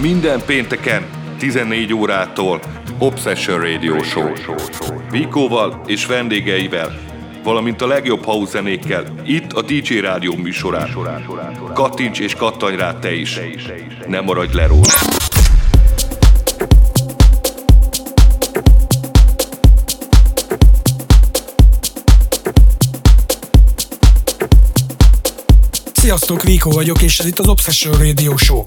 Minden pénteken 14 órától Obsession Radio Show. Vikóval és vendégeivel, valamint a legjobb house zenékkel itt a DJ Rádió műsorán. Kattints és kattanj rá te is. Ne maradj le róla. Sziasztok, Viko vagyok, és ez itt az Obsession Radio Show.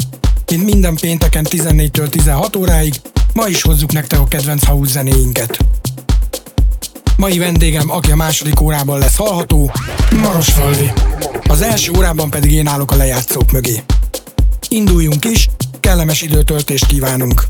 Mint minden pénteken 14-től 16 óráig, ma is hozzuk nektek a kedvenc house zenéinket. Mai vendégem, aki a második órában lesz hallható, Maros Falvi. Az első órában pedig én állok a lejátszók mögé. Induljunk is, kellemes időtöltést kívánunk!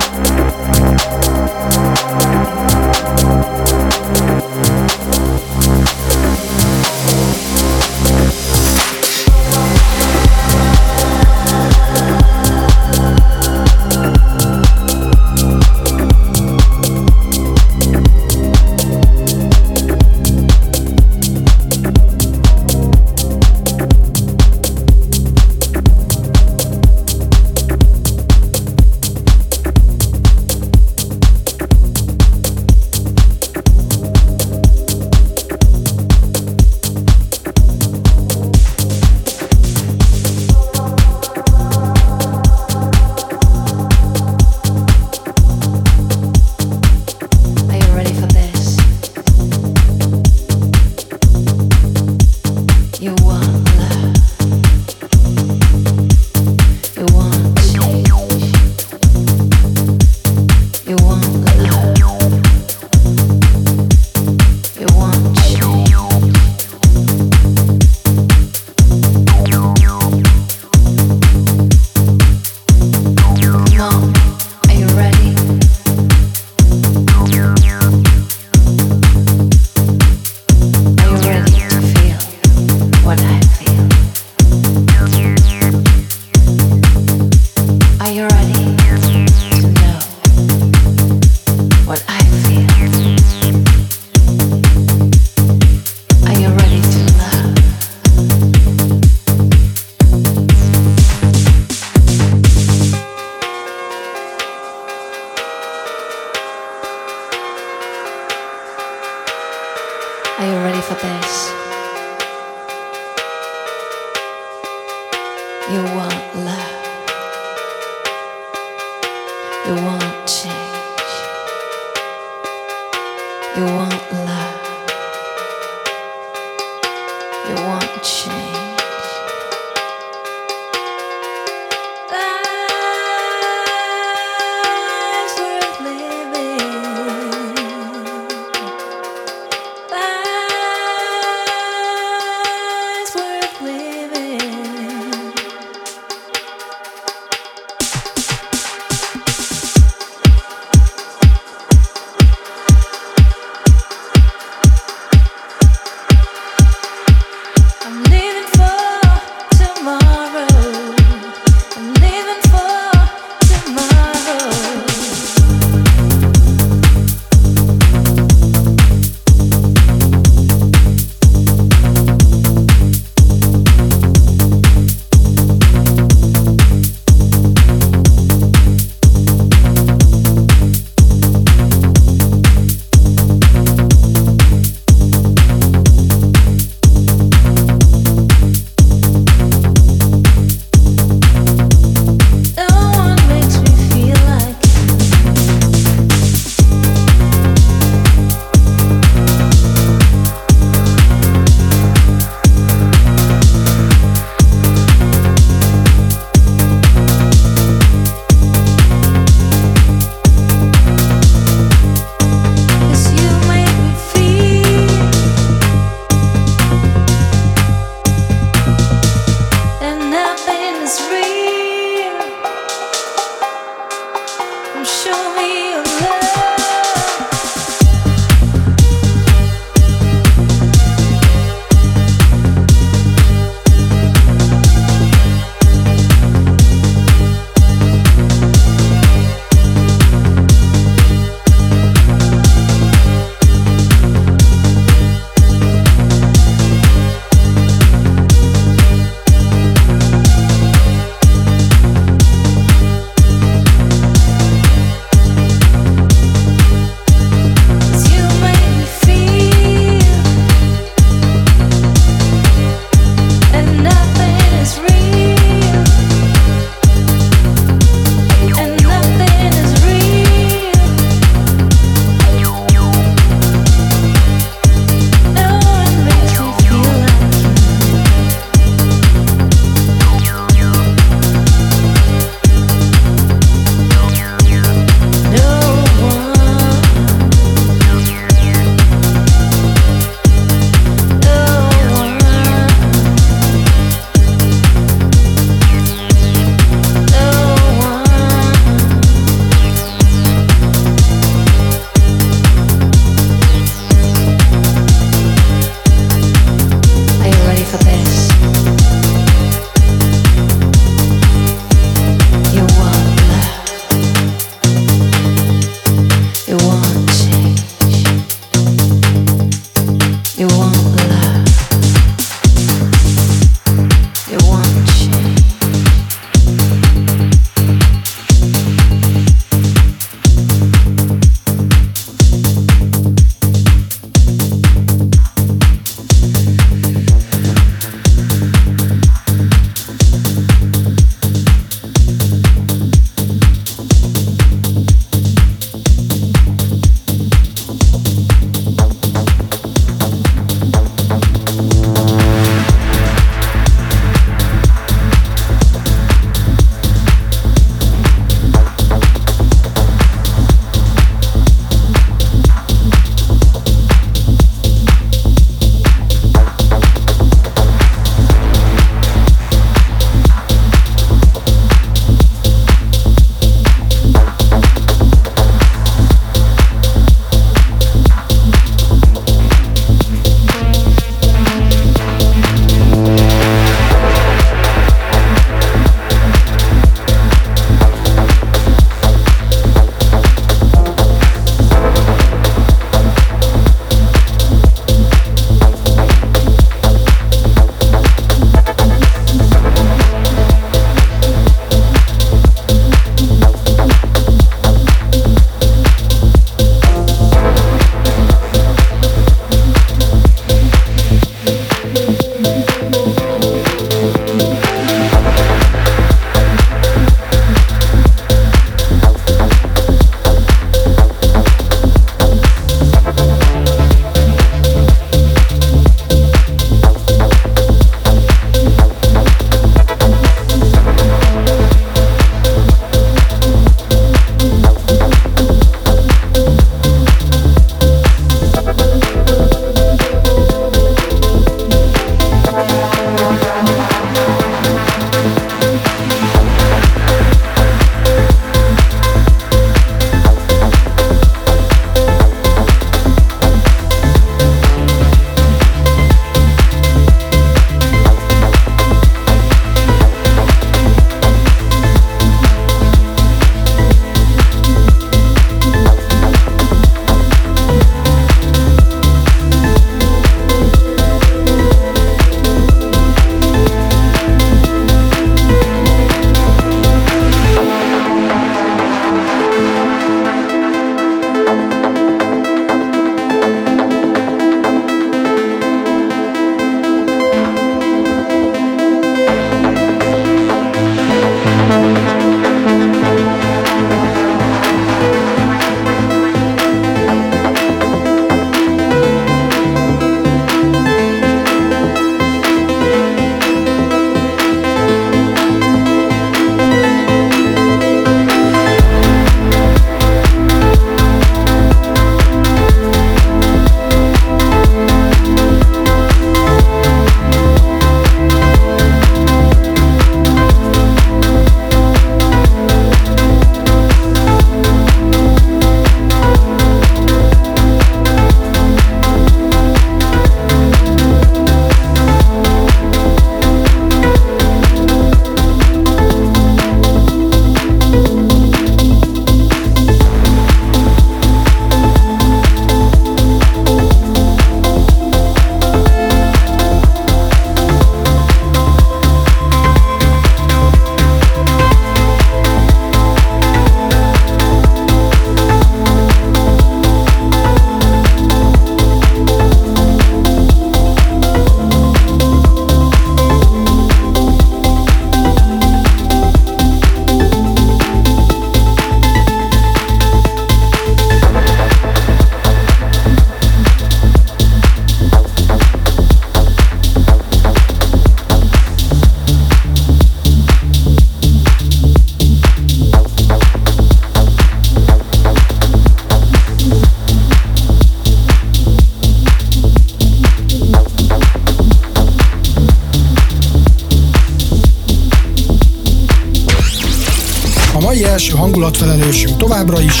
Hangulatfelelősünk továbbra is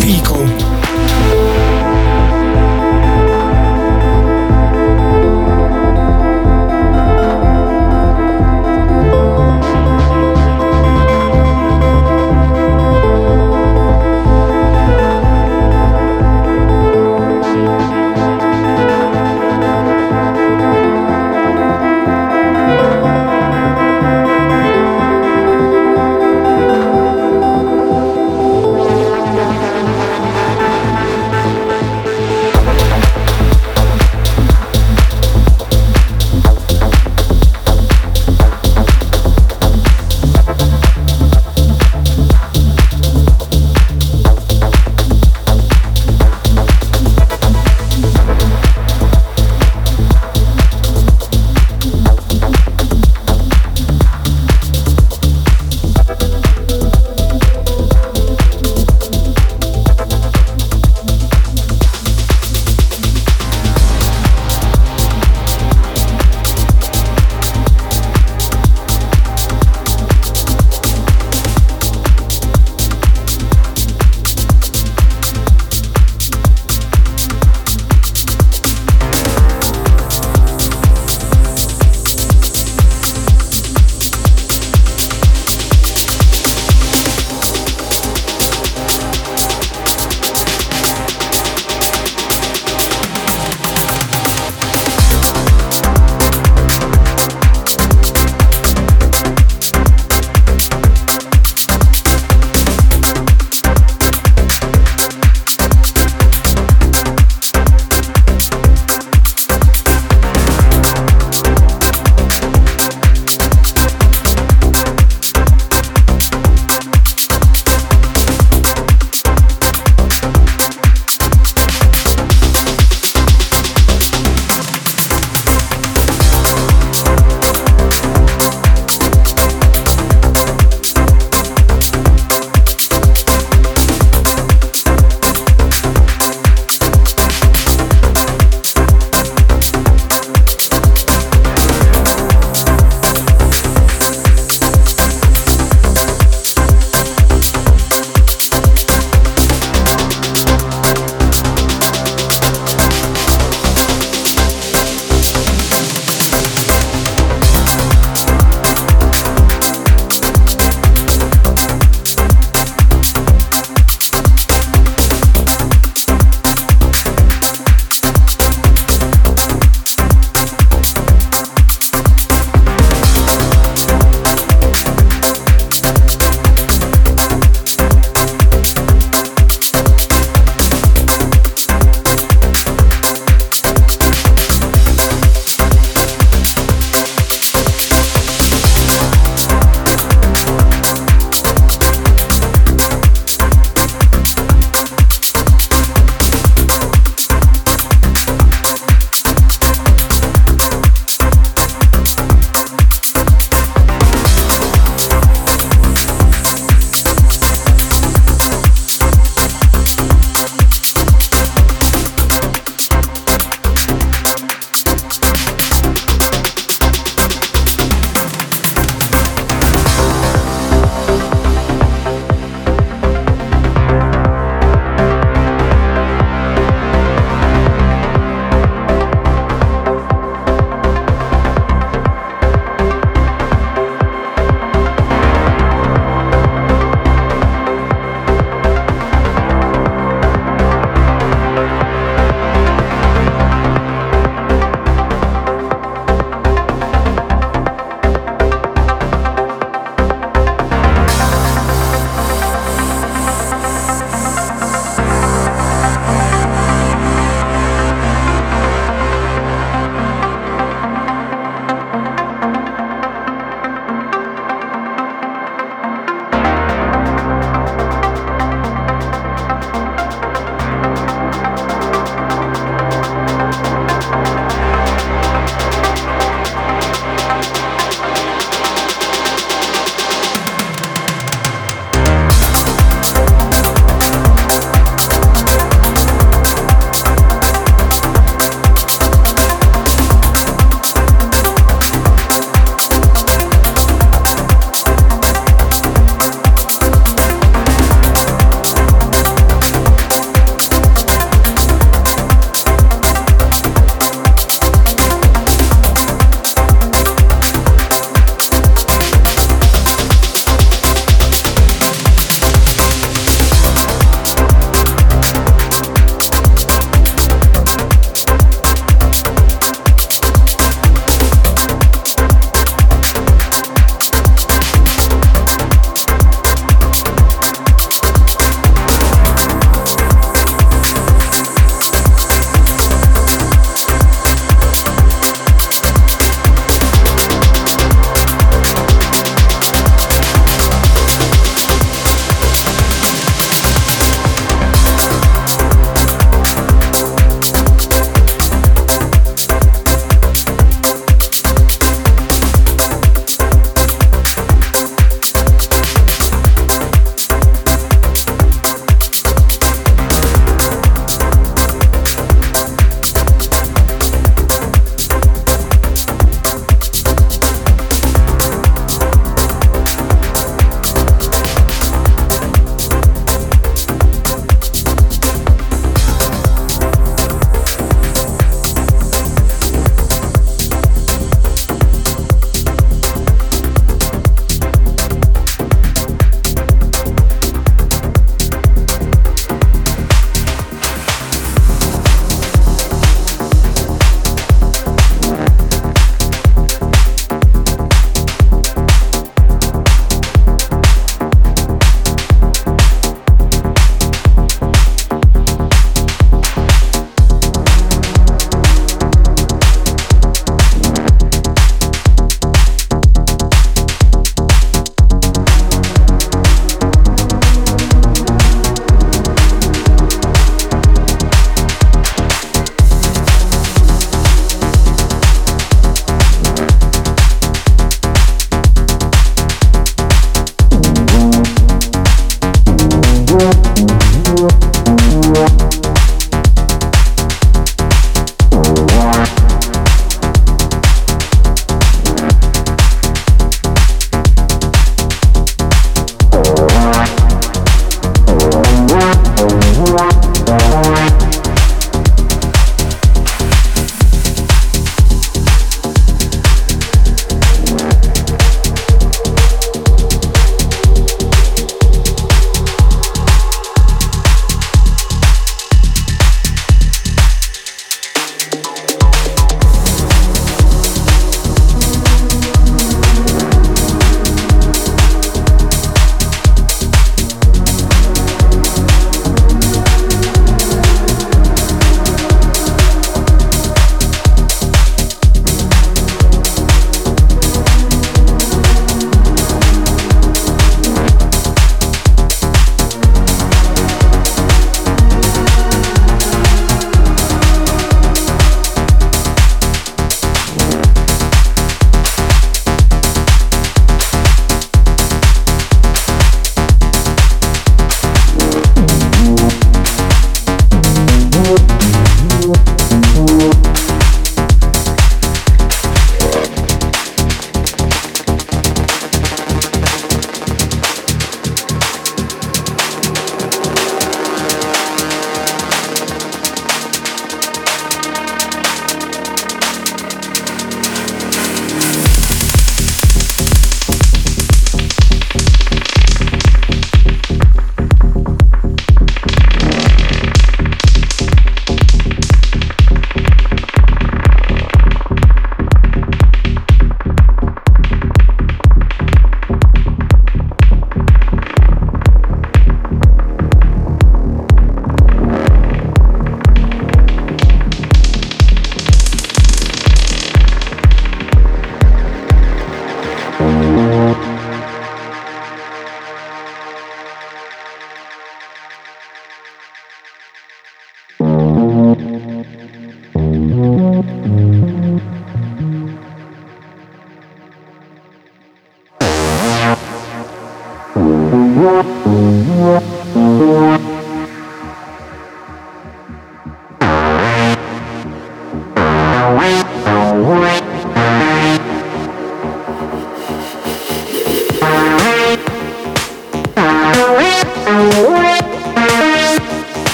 Vico.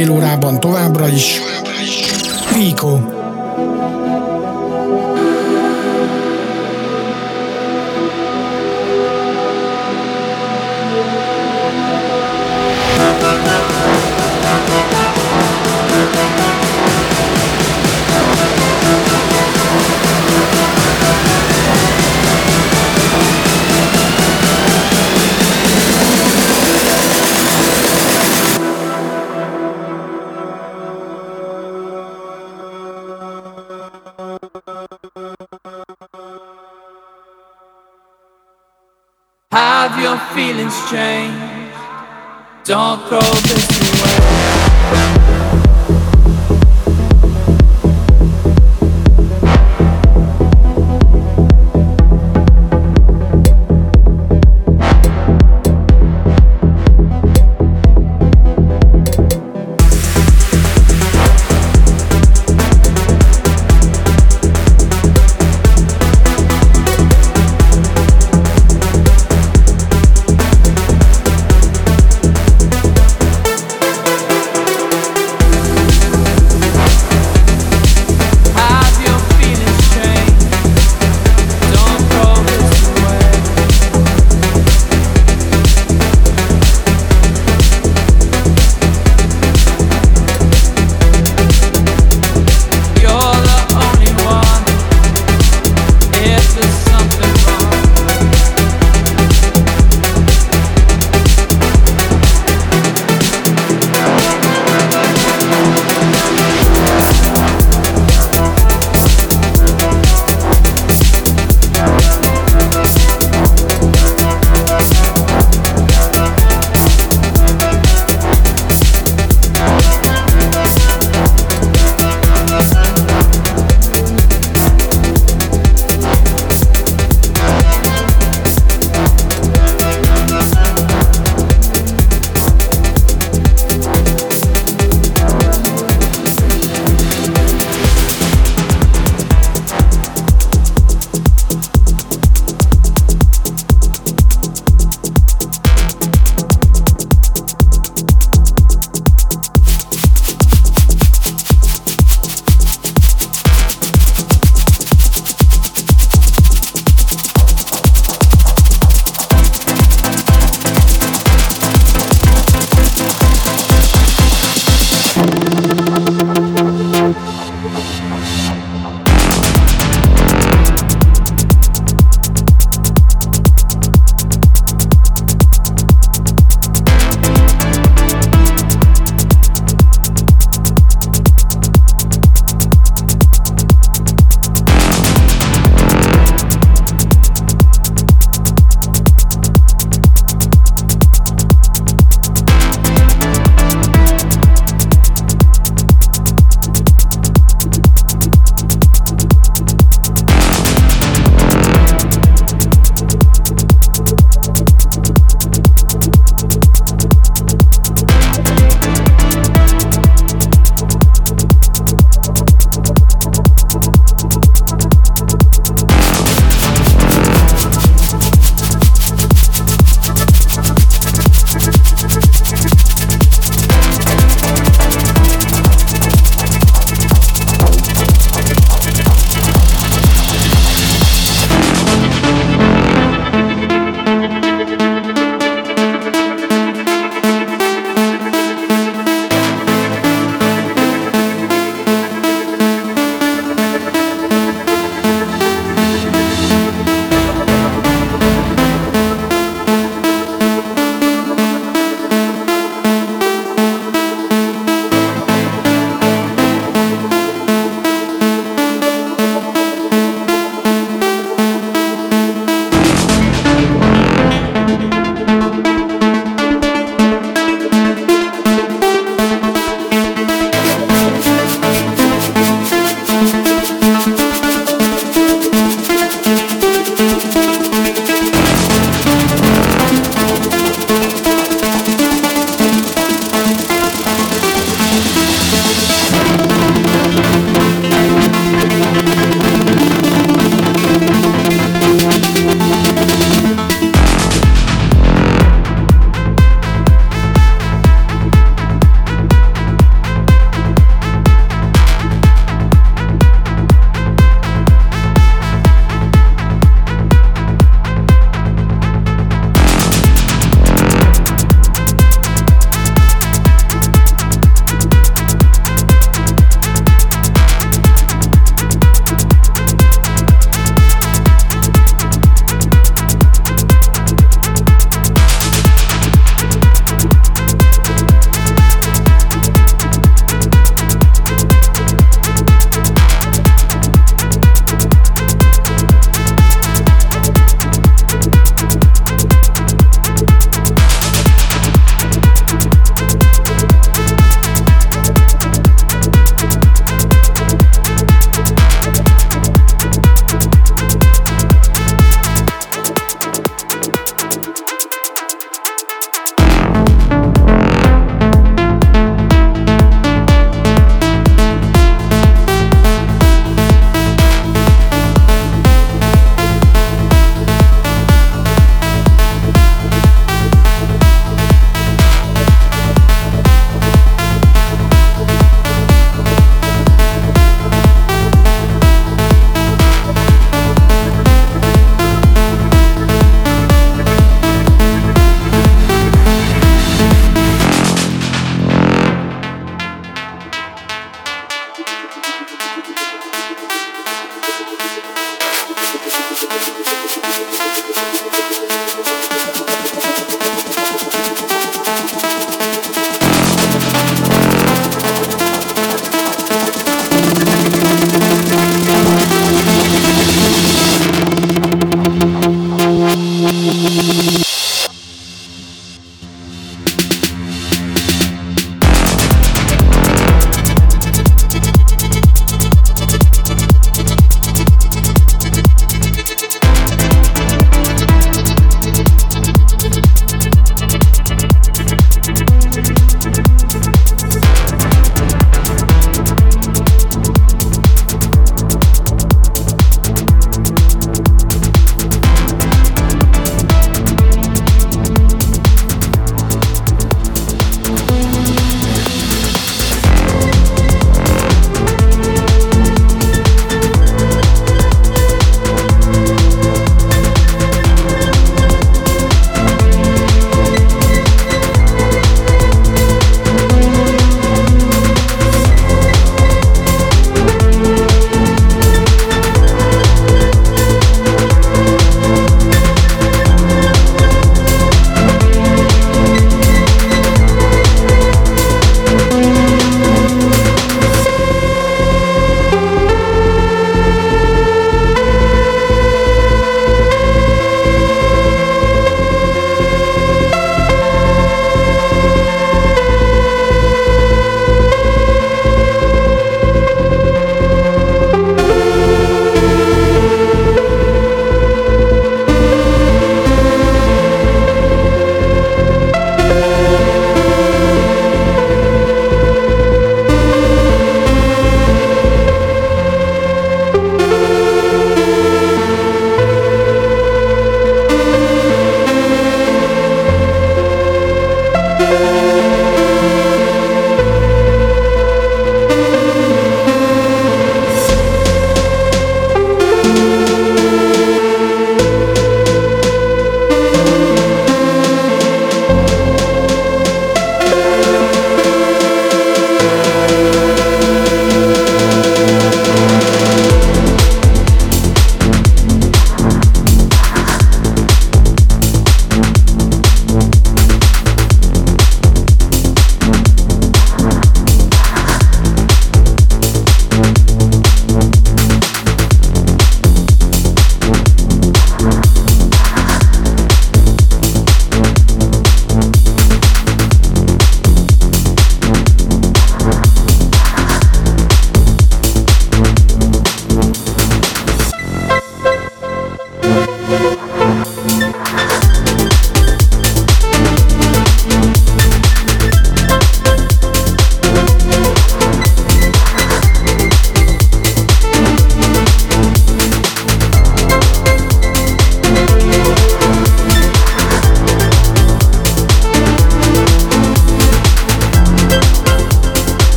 Fél órában továbbra is Don't throw this away.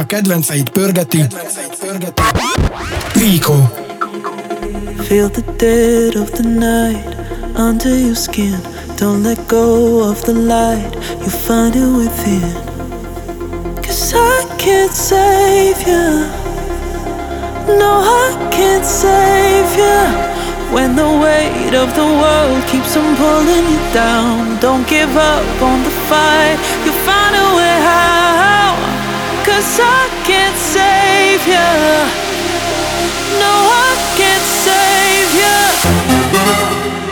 A kedvenceit pörgeti, Rico. Feel the dead of the night under your skin. Don't let go of the light, you find it within. Cause I can't save you. No, I can't save you. When the weight of the world keeps on pulling you down, don't give up on the fight. You find a way out. Cause I can't save you. No, I can't save you.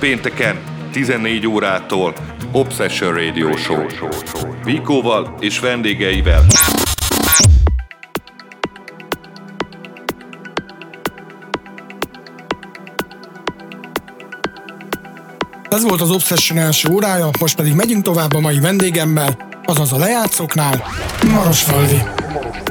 Pénteken 14 órától Obsession Radio Show. Vikóval és vendégeivel. Ez volt az Obsession első órája, most pedig megyünk tovább a mai vendégemmel, azaz a lejátszóknál, Marosfaldi. Mai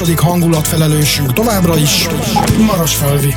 második hangulatfelelősünk továbbra is Maros Felvi.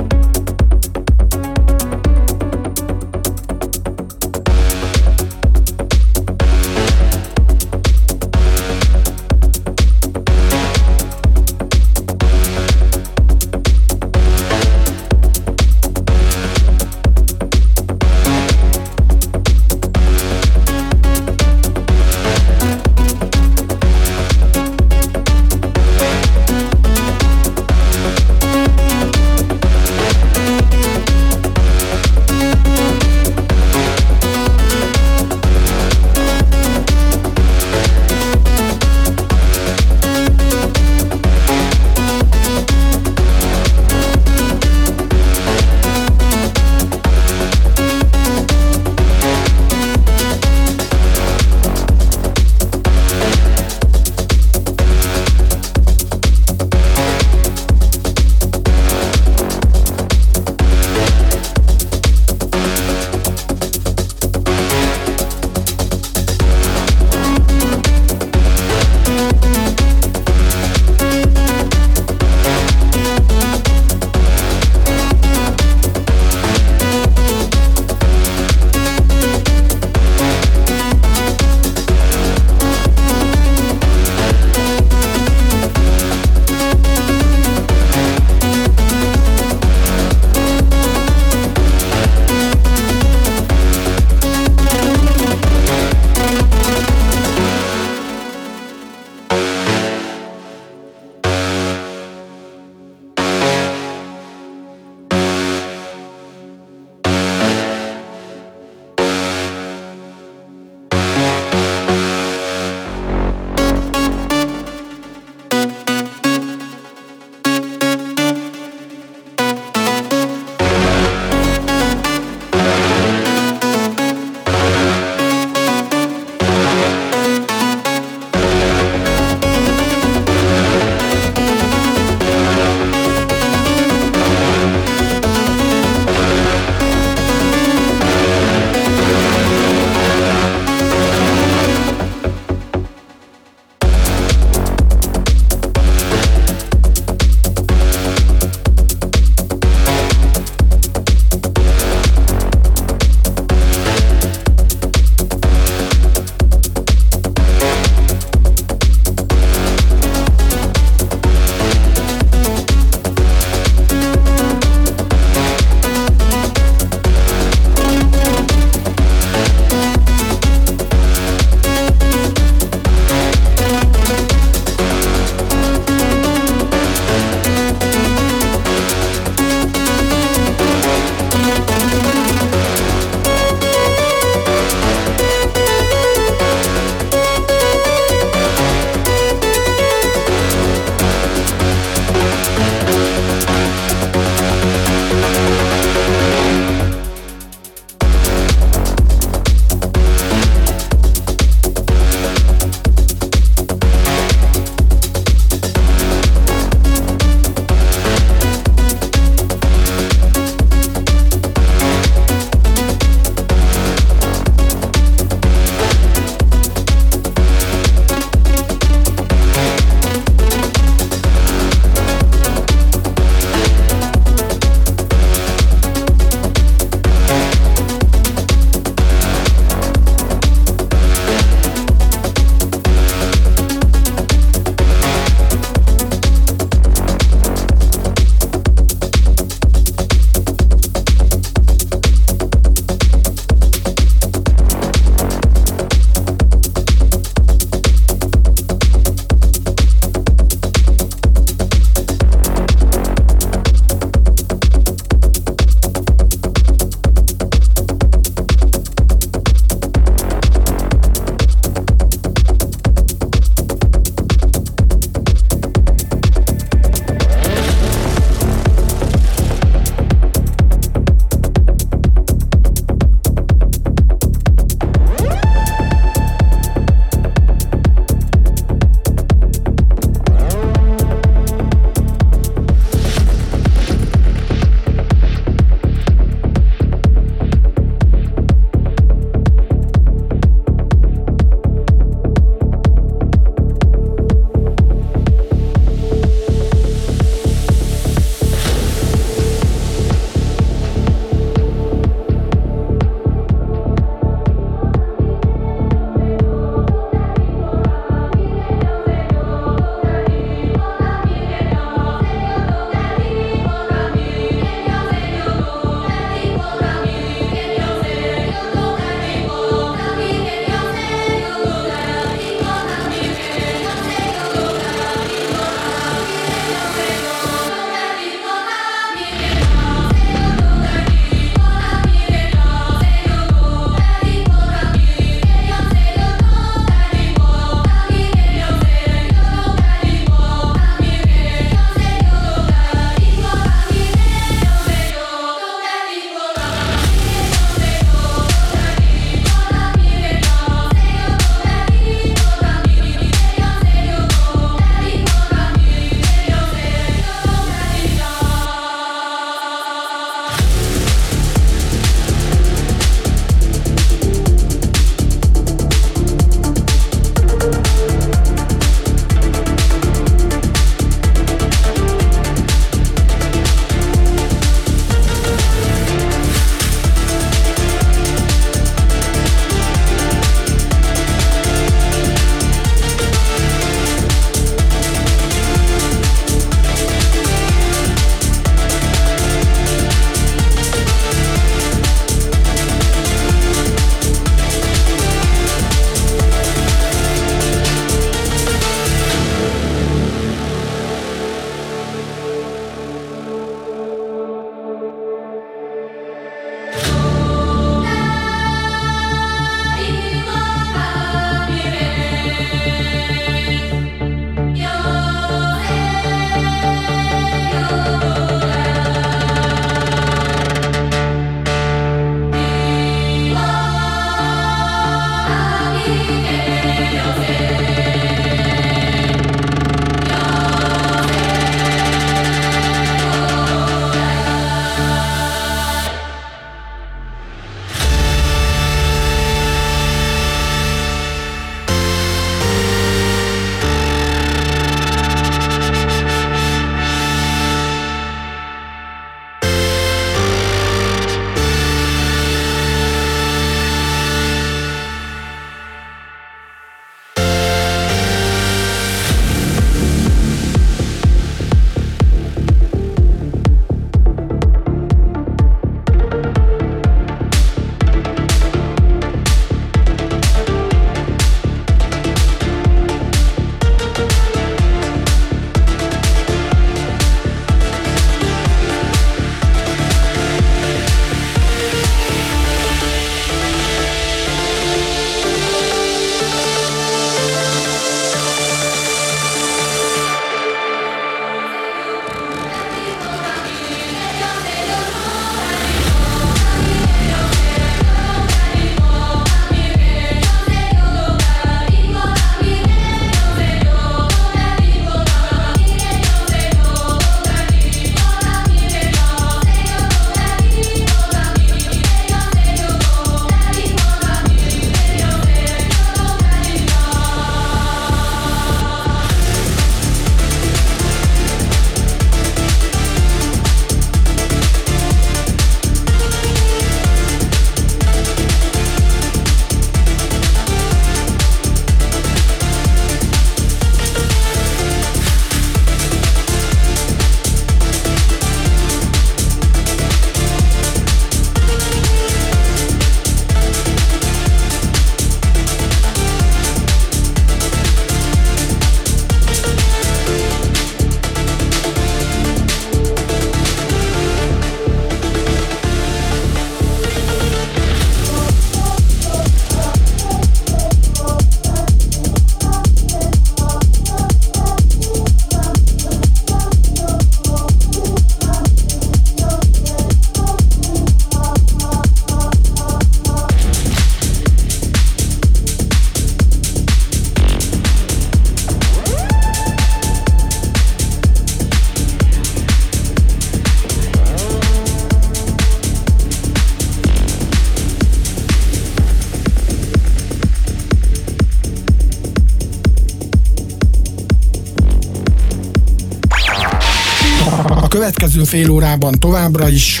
Következő fél órában továbbra is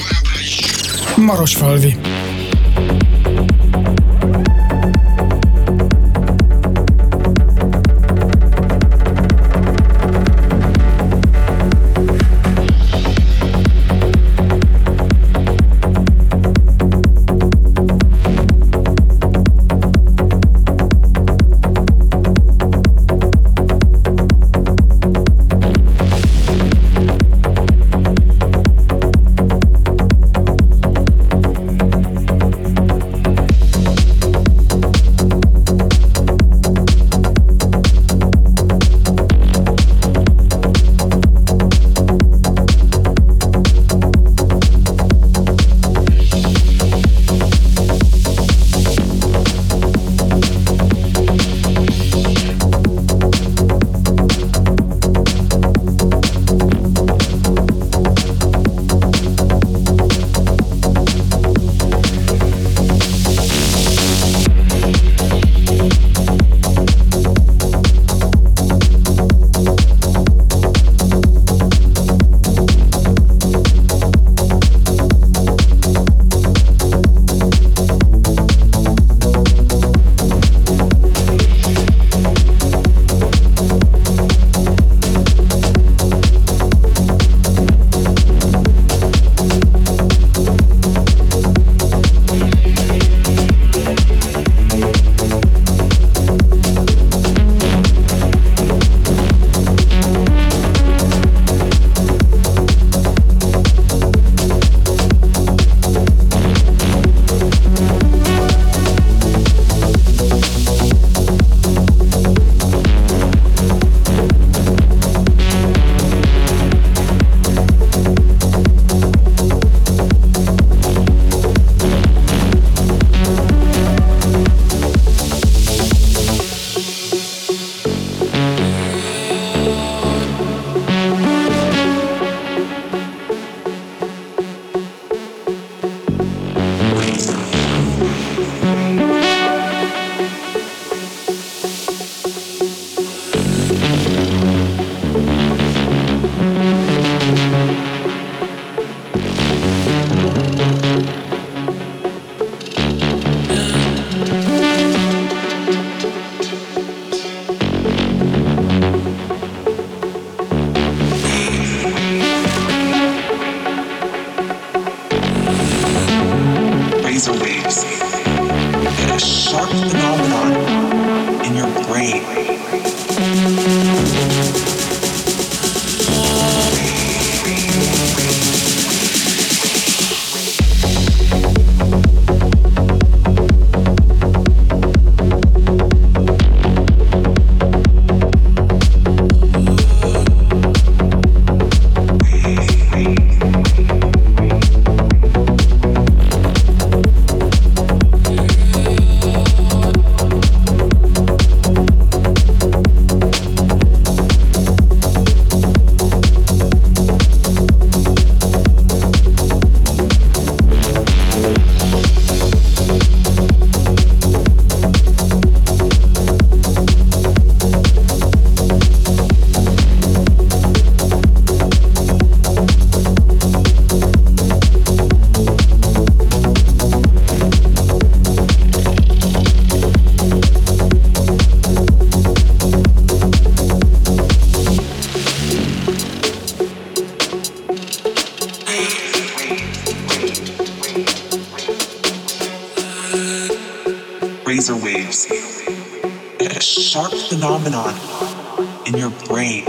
Marosfalvi. a sharp phenomenon in your brain.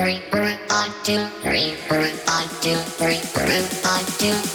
three, one, two, three, one, two, three, one, two.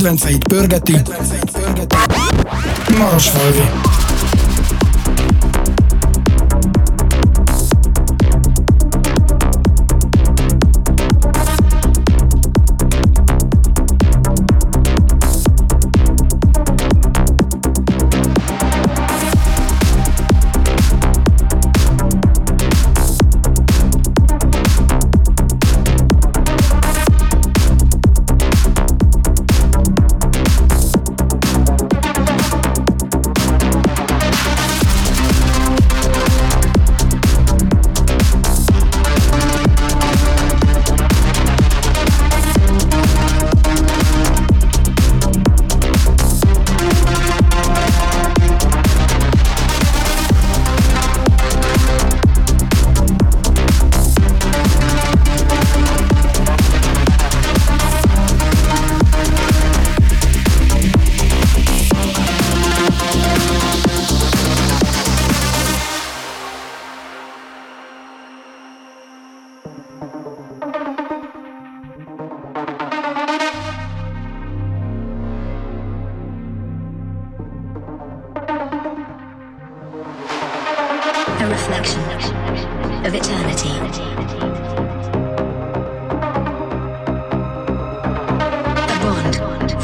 Aki a kedvenceit pörgeti, Marosfalvi.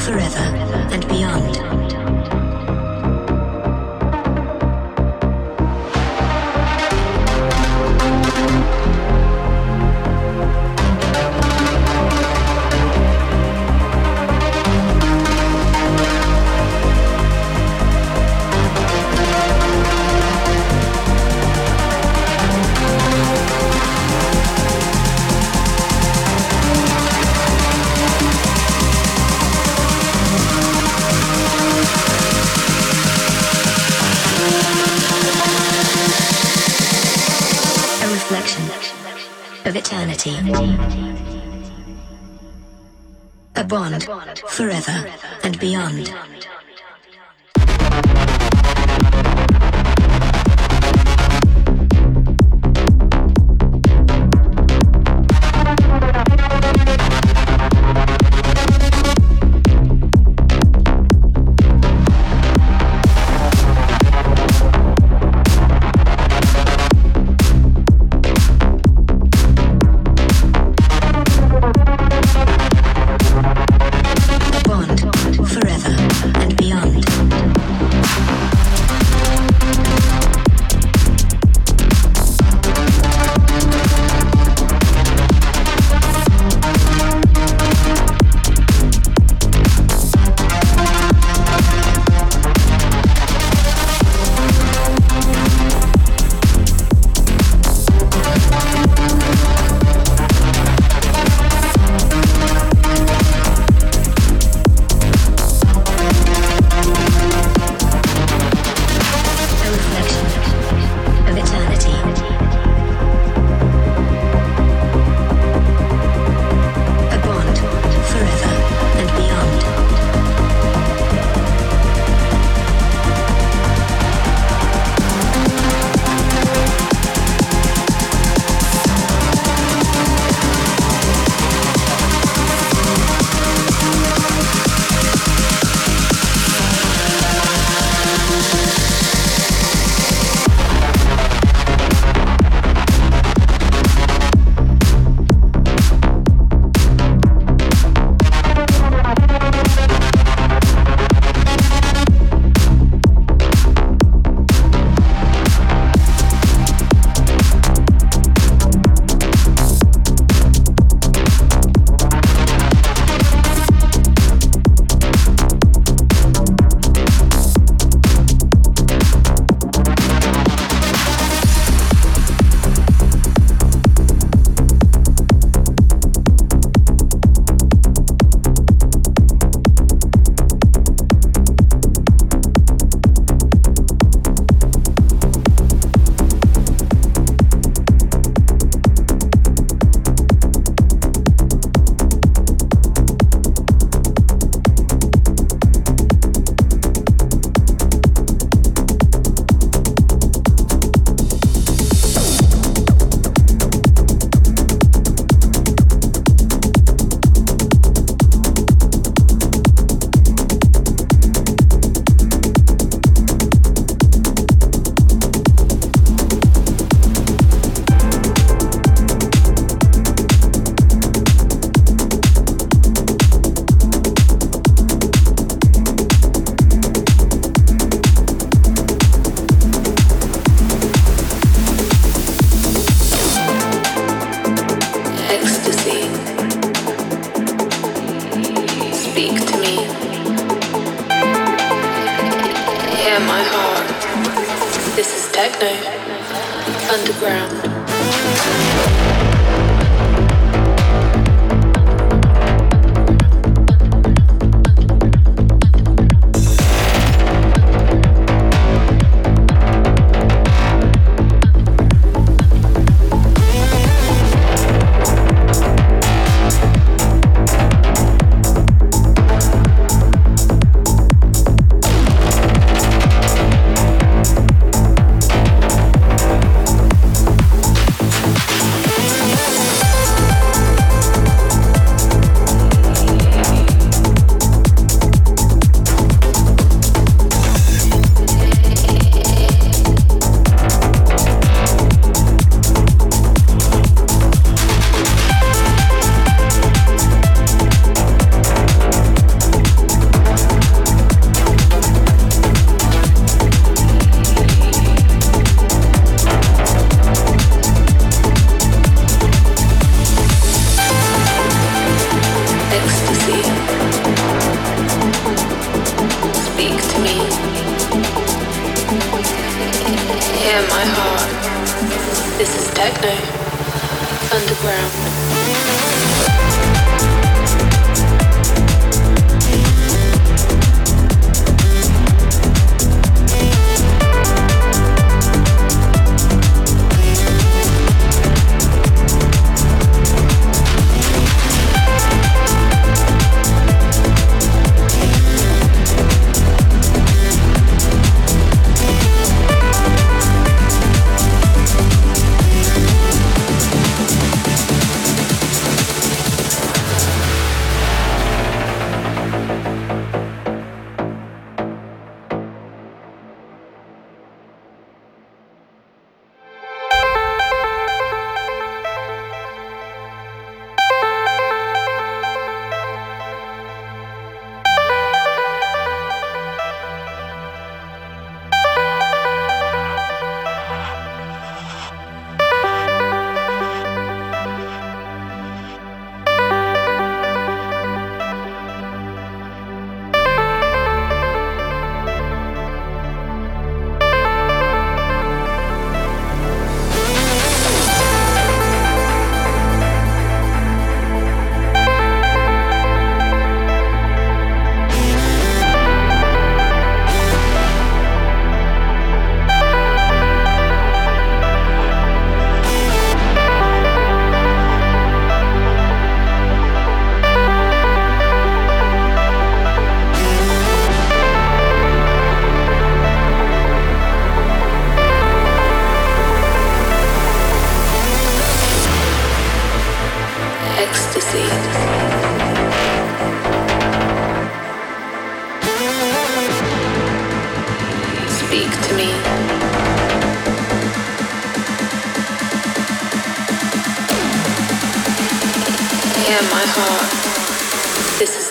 Forever forever and be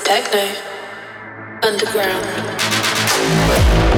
Techno. Underground.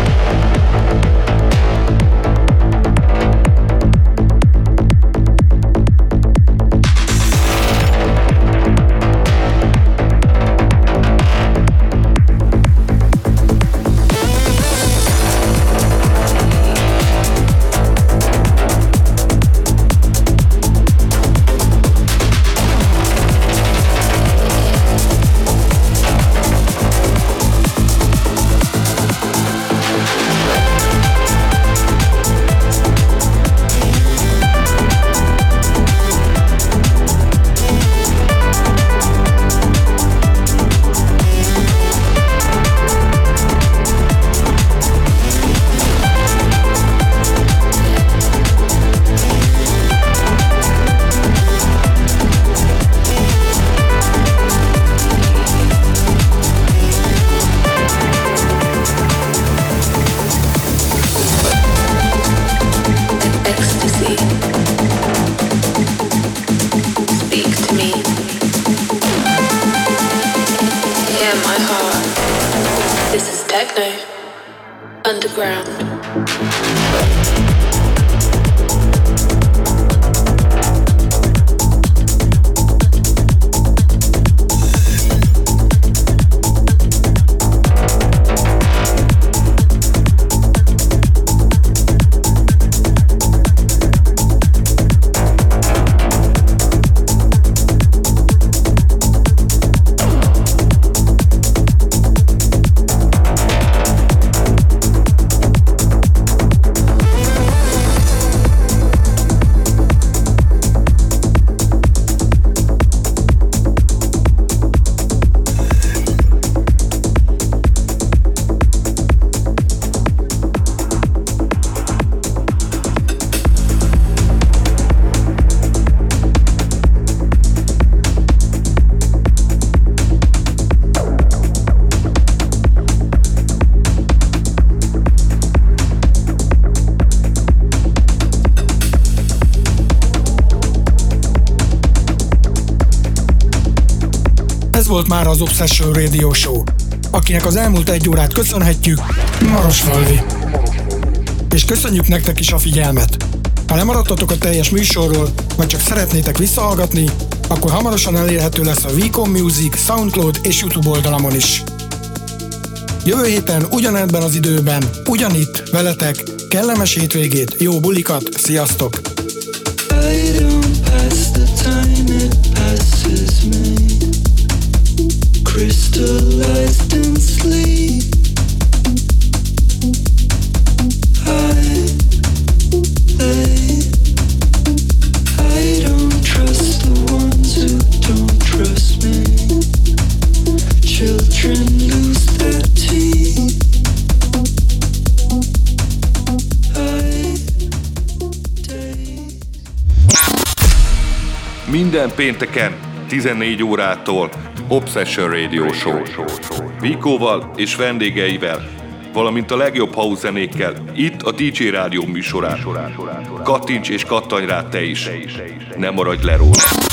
Volt már az Obsession Radio Show, akinek az elmúlt egy órát köszönhetjük, Marosfalvi. És köszönjük nektek is a figyelmet. Ha lemaradtatok a teljes műsorról, vagy csak szeretnétek visszahallgatni, akkor hamarosan elérhető lesz a Vicom Music, Soundcloud és YouTube oldalamon is. Jövő héten ugyanebben az időben, ugyanitt, veletek, kellemes hétvégét, jó bulikat, sziasztok! I don't pass the time, it passes me. Pénteken 14 órától Obsession Radio Show. Vikóval és vendégeivel, valamint a legjobb house zenékkel, itt a DJ Rádió műsorán. Kattints és kattanj rá te is. Nem maradj le róla.